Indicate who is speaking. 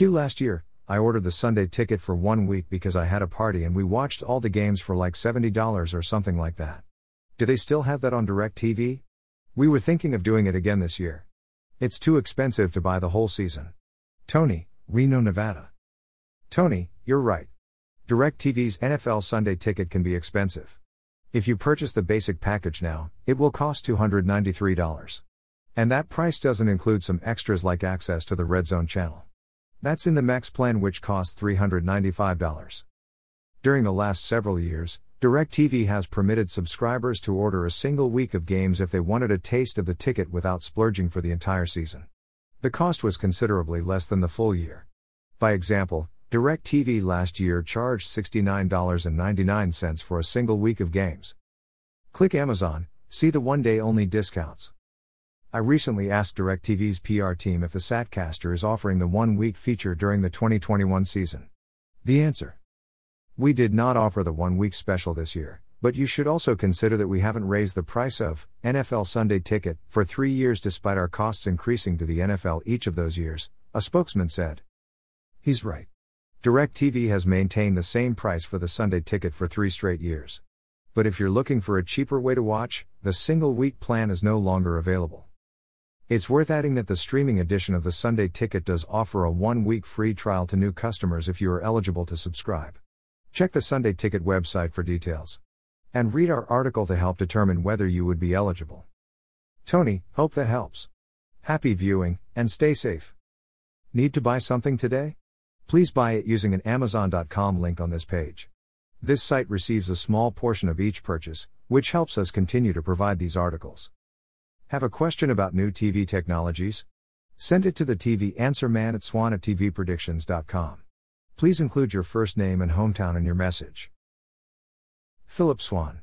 Speaker 1: Q last year, I ordered the Sunday ticket for one week because I had a party and we watched all the games for like $70 or something like that. Do they still have that on DirecTV? We were thinking of doing it again this year. It's too expensive to buy the whole season. Tony, Reno, Nevada. Tony, you're right. DirecTV's NFL Sunday ticket can be expensive. If you purchase the basic package now, it will cost $293. And that price doesn't include some extras like access to the Red Zone channel. That's in the Max plan, which costs $395. During the last several years, DirecTV has permitted subscribers to order a single week of games if they wanted a taste of the ticket without splurging for the entire season. The cost was considerably less than the full year. By example, DirecTV last year charged $69.99 for a single week of games. Click Amazon, see the one day only discounts. I recently asked DirecTV's PR team if the Satcaster is offering the one week feature during the 2021 season. The answer We did not offer the one week special this year, but you should also consider that we haven't raised the price of NFL Sunday Ticket for three years despite our costs increasing to the NFL each of those years, a spokesman said. He's right. DirecTV has maintained the same price for the Sunday ticket for three straight years. But if you're looking for a cheaper way to watch, the single week plan is no longer available. It's worth adding that the streaming edition of the Sunday Ticket does offer a one week free trial to new customers if you are eligible to subscribe. Check the Sunday Ticket website for details. And read our article to help determine whether you would be eligible. Tony, hope that helps. Happy viewing, and stay safe. Need to buy something today? Please buy it using an Amazon.com link on this page. This site receives a small portion of each purchase, which helps us continue to provide these articles. Have a question about new TV technologies? Send it to the TV answer man at swann at tvpredictions.com. Please include your first name and hometown in your message. Phillip Swann.